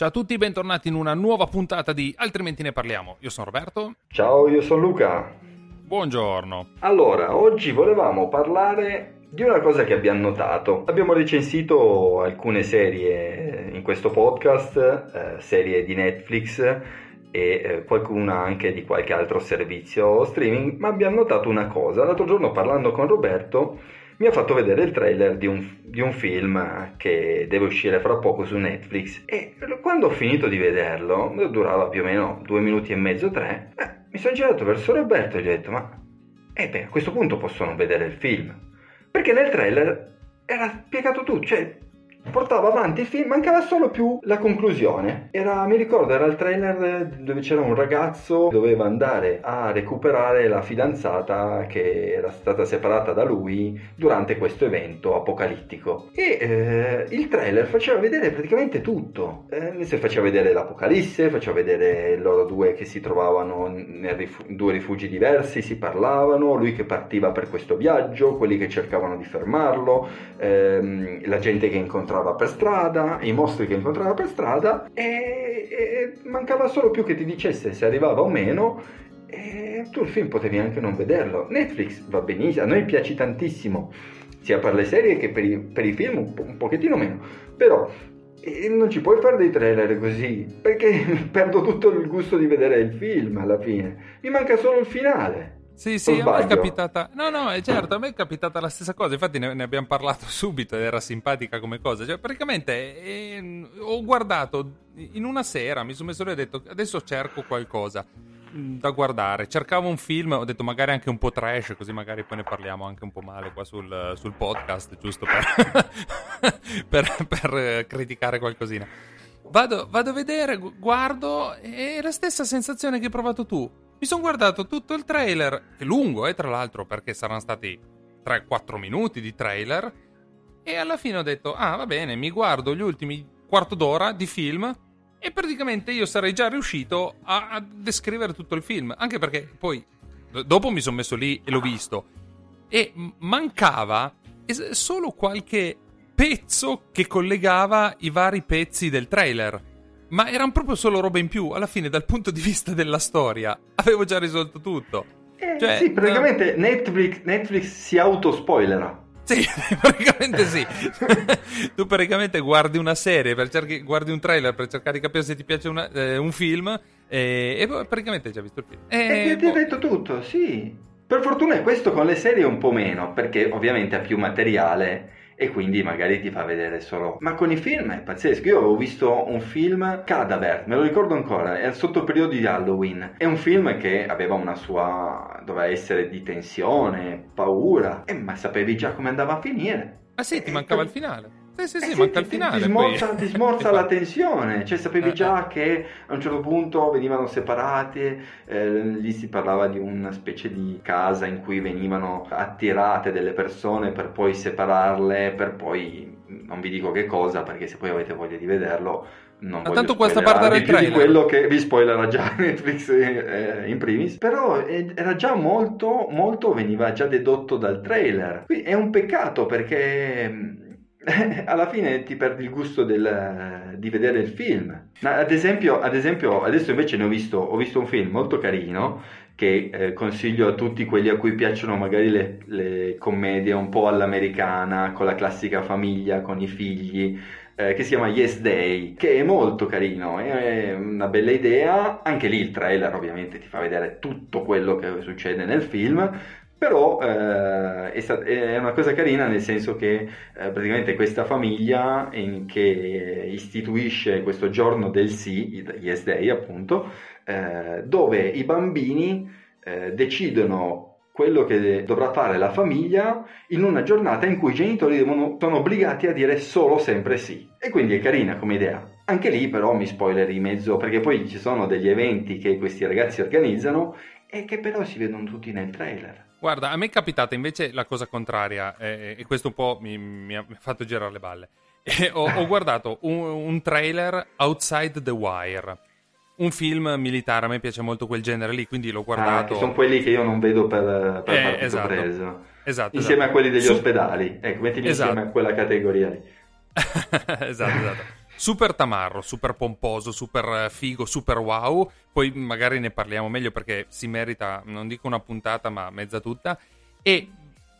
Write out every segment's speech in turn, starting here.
Ciao a tutti, bentornati in una nuova puntata di Altrimenti ne parliamo. Io sono Roberto. Ciao, io sono Luca. Buongiorno. Allora, oggi volevamo parlare di una cosa che abbiamo notato. Abbiamo recensito alcune serie in questo podcast, eh, serie di Netflix e eh, qualcuna anche di qualche altro servizio streaming, ma abbiamo notato una cosa. L'altro giorno parlando con Roberto mi ha fatto vedere il trailer di un, di un, film che deve uscire fra poco su Netflix e quando ho finito di vederlo, durava più o meno due minuti e mezzo, tre, eh, mi sono girato verso Roberto e gli ho detto ma eh beh, a questo punto posso non vedere il film. Perché nel trailer era spiegato tutto, cioè portava avanti il film, mancava solo più la conclusione. Era, mi ricordo, era il trailer dove c'era un ragazzo che doveva andare a recuperare la fidanzata che era stata separata da lui durante questo evento apocalittico. E eh, il trailer faceva vedere praticamente tutto. Eh, se faceva vedere l'apocalisse, faceva vedere loro due che si trovavano in rifu- due rifugi diversi, si parlavano, lui che partiva per questo viaggio, quelli che cercavano di fermarlo, ehm, la gente che incontrava incontrava per strada, i mostri che incontrava per strada e, e mancava solo più che ti dicesse se arrivava o meno e tu il film potevi anche non vederlo. Netflix va benissimo, a noi piace tantissimo, sia per le serie che per i, per i film un, po', un pochettino meno, però e non ci puoi fare dei trailer così perché perdo tutto il gusto di vedere il film alla fine. Mi manca solo il finale sì, sì, a me è capitata. No, no, è certo, a me è capitata la stessa cosa. Infatti, ne, ne abbiamo parlato subito ed era simpatica come cosa. Cioè, praticamente eh, ho guardato in una sera, mi sono messo lì e ho detto adesso cerco qualcosa mm, da guardare. Cercavo un film, ho detto magari anche un po' trash, così magari poi ne parliamo anche un po' male qua sul, sul podcast, giusto per, per, per criticare qualcosina. Vado, vado a vedere, guardo, e è la stessa sensazione che hai provato tu mi sono guardato tutto il trailer, che è lungo, eh, tra l'altro, perché saranno stati 3-4 minuti di trailer. E alla fine ho detto: Ah, va bene, mi guardo gli ultimi quarto d'ora di film. E praticamente io sarei già riuscito a, a descrivere tutto il film. Anche perché poi, dopo mi sono messo lì e l'ho visto. E mancava solo qualche pezzo che collegava i vari pezzi del trailer. Ma erano proprio solo robe in più. Alla fine, dal punto di vista della storia, avevo già risolto tutto. Eh, cioè, sì, praticamente no... Netflix, Netflix si autospoilera. Sì, praticamente sì. tu praticamente guardi una serie, per cerchi, guardi un trailer per cercare di capire se ti piace una, eh, un film e, e, praticamente hai già visto il film. E, e ti boh. hai detto tutto, sì. Per fortuna è questo con le serie un po' meno, perché ovviamente ha più materiale e quindi magari ti fa vedere solo. Ma con i film è pazzesco. Io avevo visto un film Cadaver, me lo ricordo ancora, è sotto il periodo di Halloween. È un film che aveva una sua. doveva essere di tensione, paura, eh, ma sapevi già come andava a finire. Ah sì, ti mancava il finale. Sì, sì, sì, eh manca il finale. Ti smorza, poi... ti smorza la tensione, cioè sapevi eh, già eh. che a un certo punto venivano separati, eh, lì si parlava di una specie di casa in cui venivano attirate delle persone per poi separarle, per poi non vi dico che cosa perché se poi avete voglia di vederlo non Ma tanto questa parte del trailer di quello che vi spoilerà già Netflix eh, in primis però era già molto molto veniva già dedotto dal trailer Quindi è un peccato perché alla fine ti perdi il gusto del, di vedere il film. Ad esempio, ad esempio, adesso invece ne ho visto, ho visto un film molto carino che eh, consiglio a tutti quelli a cui piacciono magari le, le, commedie un po' all'americana, con la classica famiglia, con i figli, eh, che si chiama Yes Day, che è molto carino, è una bella idea, anche lì il trailer ovviamente ti fa vedere tutto quello che succede nel film, però eh, è, è, una cosa carina nel senso che eh, praticamente questa famiglia che istituisce questo giorno del sì, Yes Day appunto, eh, dove i bambini eh, decidono quello che dovrà fare la famiglia in una giornata in cui i genitori devono, sono obbligati a dire solo sempre sì. E quindi è carina come idea. Anche lì però mi spoileri in mezzo perché poi ci sono degli eventi che questi ragazzi organizzano e che però si vedono tutti nel trailer. Guarda, a me è capitata invece la cosa contraria eh, e questo un po' mi, mi, ha fatto girare le balle. Ho, ho guardato un, un trailer Outside the Wire un film militare, a me piace molto quel genere lì, quindi l'ho guardato. Ah, sono quelli che io non vedo per, per eh, esatto, preso. Esatto, insieme esatto. a quelli degli Su... ospedali, ecco, mettili esatto. insieme a quella categoria lì. esatto, esatto. Super tamarro, super pomposo, super figo, super wow. Poi magari ne parliamo meglio perché si merita, non dico una puntata, ma mezza tutta. E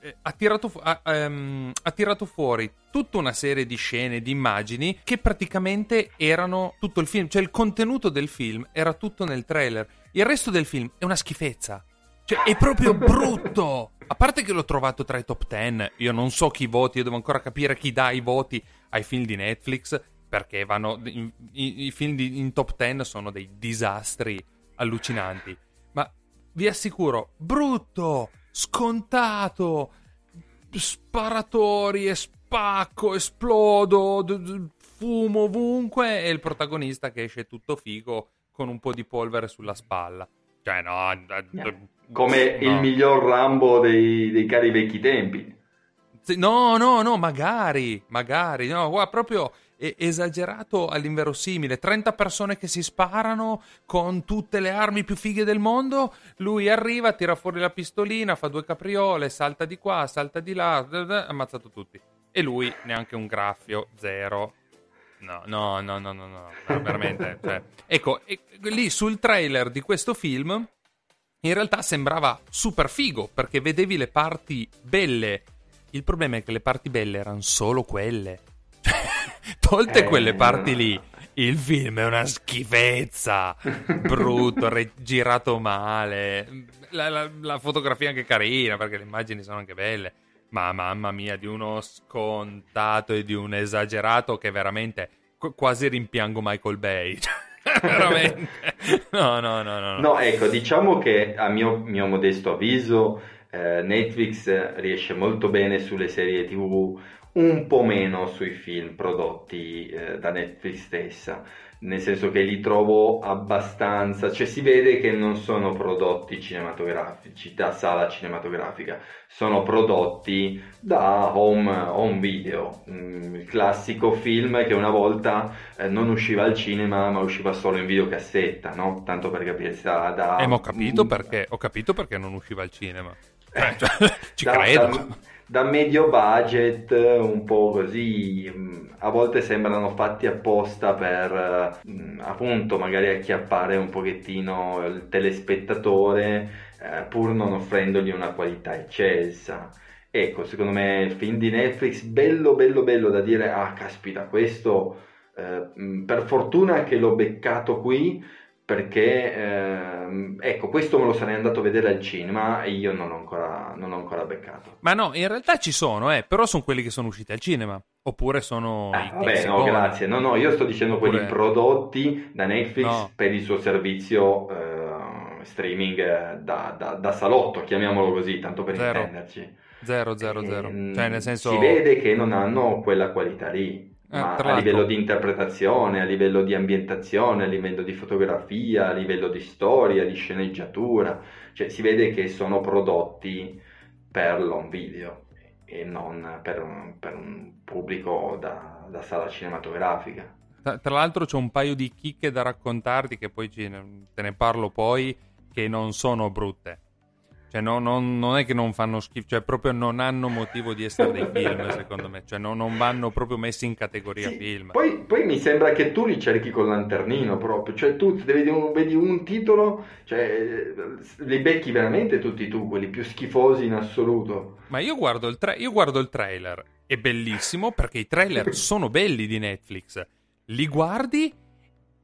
eh, ha, tirato fu- ha, um, ha, tirato, fuori tutta una serie di scene, di immagini che praticamente erano tutto il film, cioè il contenuto del film era tutto nel trailer. Il resto del film è una schifezza. Cioè, è proprio brutto. A parte che l'ho trovato tra i top 10, io non so chi voti, io devo ancora capire chi dà i voti ai film di Netflix, perché vanno. I, i, i film di, in top 10 sono dei disastri allucinanti. Ma vi assicuro, brutto! scontato, sparatori e spacco, esplodo, d- d- fumo ovunque e il protagonista che esce tutto figo con un po' di polvere sulla spalla. Cioè, no, d- come no. il miglior Rambo dei, dei cari vecchi tempi. No, no, no, magari, magari, no, guarda, proprio esagerato all'inverosimile. 30 persone che si sparano con tutte le armi più fighe del mondo. Lui arriva, tira fuori la pistolina, fa due capriole, salta di qua, salta di là, ammazzato tutti. E lui neanche un graffio, zero. No, no, no, no, no, no, no veramente. cioè. Ecco, lì sul trailer di questo film, in realtà sembrava super figo perché vedevi le parti belle. Il problema è che le parti belle erano solo quelle. Tolte eh, quelle parti lì, il film è una schifezza, brutto, re- girato male. La, la, la, fotografia è anche carina perché le immagini sono anche belle. Ma mamma mia, di uno scontato e di un esagerato che veramente qu- quasi rimpiango Michael Bay. veramente. No, no, no, no. No, ecco, diciamo che a mio, mio modesto avviso eh, Netflix riesce molto bene sulle serie TV un po' meno sui film prodotti eh, da Netflix stessa, nel senso che li trovo abbastanza, cioè si vede che non sono prodotti cinematografici da sala cinematografica, sono prodotti da home, home video, mm, il classico film che una volta eh, non usciva al cinema ma usciva solo in videocassetta, no? Tanto per capirsi da... da eh, ma ho capito, mm, perché, ho capito perché non usciva al cinema. Eh, cioè, ci da, credo. Da, da medio budget, un po' così, mm, a volte sembrano fatti apposta per mm, appunto magari acchiappare un pochettino il telespettatore eh, pur non offrendogli una qualità eccelsa. Ecco, secondo me il film di Netflix bello bello bello da dire, ah caspita, questo eh, mm, per fortuna che l'ho beccato qui perché ehm, ecco questo me lo sarei andato a vedere al cinema e io non l'ho ancora, non l'ho ancora beccato. Ma no in realtà ci sono eh, però sono quelli che sono usciti al cinema oppure sono ah, vabbè no grazie. No no io sto dicendo oppure... quelli prodotti da Netflix no. per il suo servizio eh, streaming da, da, da, salotto chiamiamolo così tanto per zero. intenderci. Zero zero zero. Ehm, cioè nel senso si vede che non hanno quella qualità lì eh, a livello di interpretazione, a livello di ambientazione, a livello di fotografia, a livello di storia, di sceneggiatura, cioè si vede che sono prodotti per l'home video e non per un, per un pubblico da, da, sala cinematografica. Tra, tra, l'altro c'è un paio di chicche da raccontarti che poi te ne parlo poi che non sono brutte. Cioè, no, no, non è che non fanno schifo, cioè proprio non hanno motivo di essere dei film, secondo me. Cioè, no, non vanno proprio messi in categoria sì, film. Poi, poi, mi sembra che tu li cerchi col lanternino proprio. Cioè, tu vedi un, vedi un titolo, cioè, li becchi veramente tutti tu, quelli più schifosi in assoluto. Ma io guardo il, tra- io guardo il trailer, è bellissimo perché i trailer sono belli di Netflix. Li guardi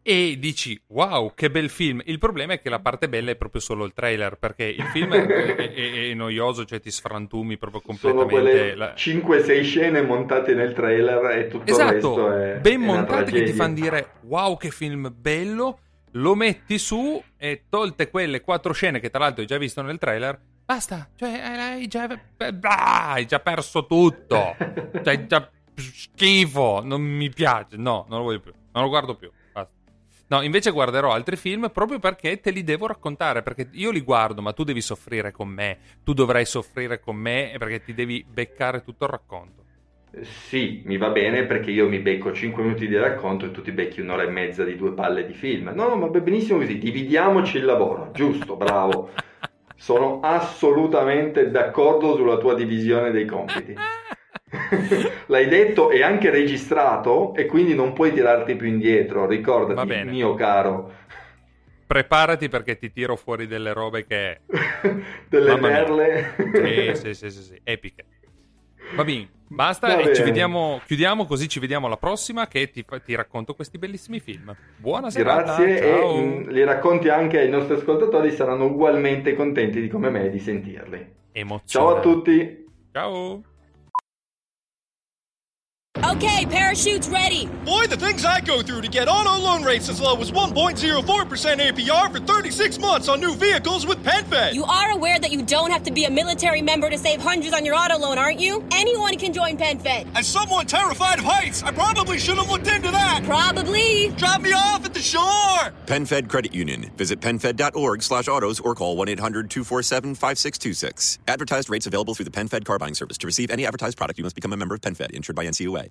e dici wow che bel film il problema è che la parte bella è proprio solo il trailer perché il film è, è, è, noioso cioè ti sfrantumi proprio completamente sono 5-6 scene montate nel trailer e tutto esatto, il è ben montate che ti fanno dire wow che film bello lo metti su e tolte quelle quattro scene che tra l'altro hai già visto nel trailer Basta, cioè hai già, ah, hai già perso tutto. cioè, già schifo, non mi piace. No, non lo voglio più. Non lo guardo più. No, invece guarderò altri film proprio perché te li devo raccontare. Perché io li guardo, ma tu devi soffrire con me. Tu dovrai soffrire con me perché ti devi beccare tutto il racconto. Sì, mi va bene perché io mi becco 5 minuti di racconto e tu ti becchi un'ora e mezza di due palle di film. No, no, ma benissimo così, dividiamoci il lavoro. Giusto, bravo. Sono assolutamente d'accordo sulla tua divisione dei compiti. L'hai detto e anche registrato e quindi non puoi tirarti più indietro, ricordati, mio caro. Preparati perché ti tiro fuori delle robe che... delle Mamma perle. Sì, sì, sì, sì, sì, epiche. Va bene, basta Va e ci vediamo, chiudiamo così ci vediamo alla prossima che ti, ti racconto questi bellissimi film. Buona serata. Grazie ciao. e mh, li racconti anche ai nostri ascoltatori, saranno ugualmente contenti di come me di sentirli. Ciao a tutti. Ciao. Okay, parachutes ready. Boy, the things I go through to get auto loan rates as low as 1.04% APR for 36 months on new vehicles with PenFed. You are aware that you don't have to be a military member to save hundreds on your auto loan, aren't you? Anyone can join PenFed. As someone terrified of heights, I probably should have looked into that. Probably. Drop me off shore. PenFed Credit Union. Visit PenFed.org slash autos or call 1-800-247-5626. Advertised rates available through the PenFed car buying service. To receive any advertised product, you must become a member of PenFed, insured by NCUA.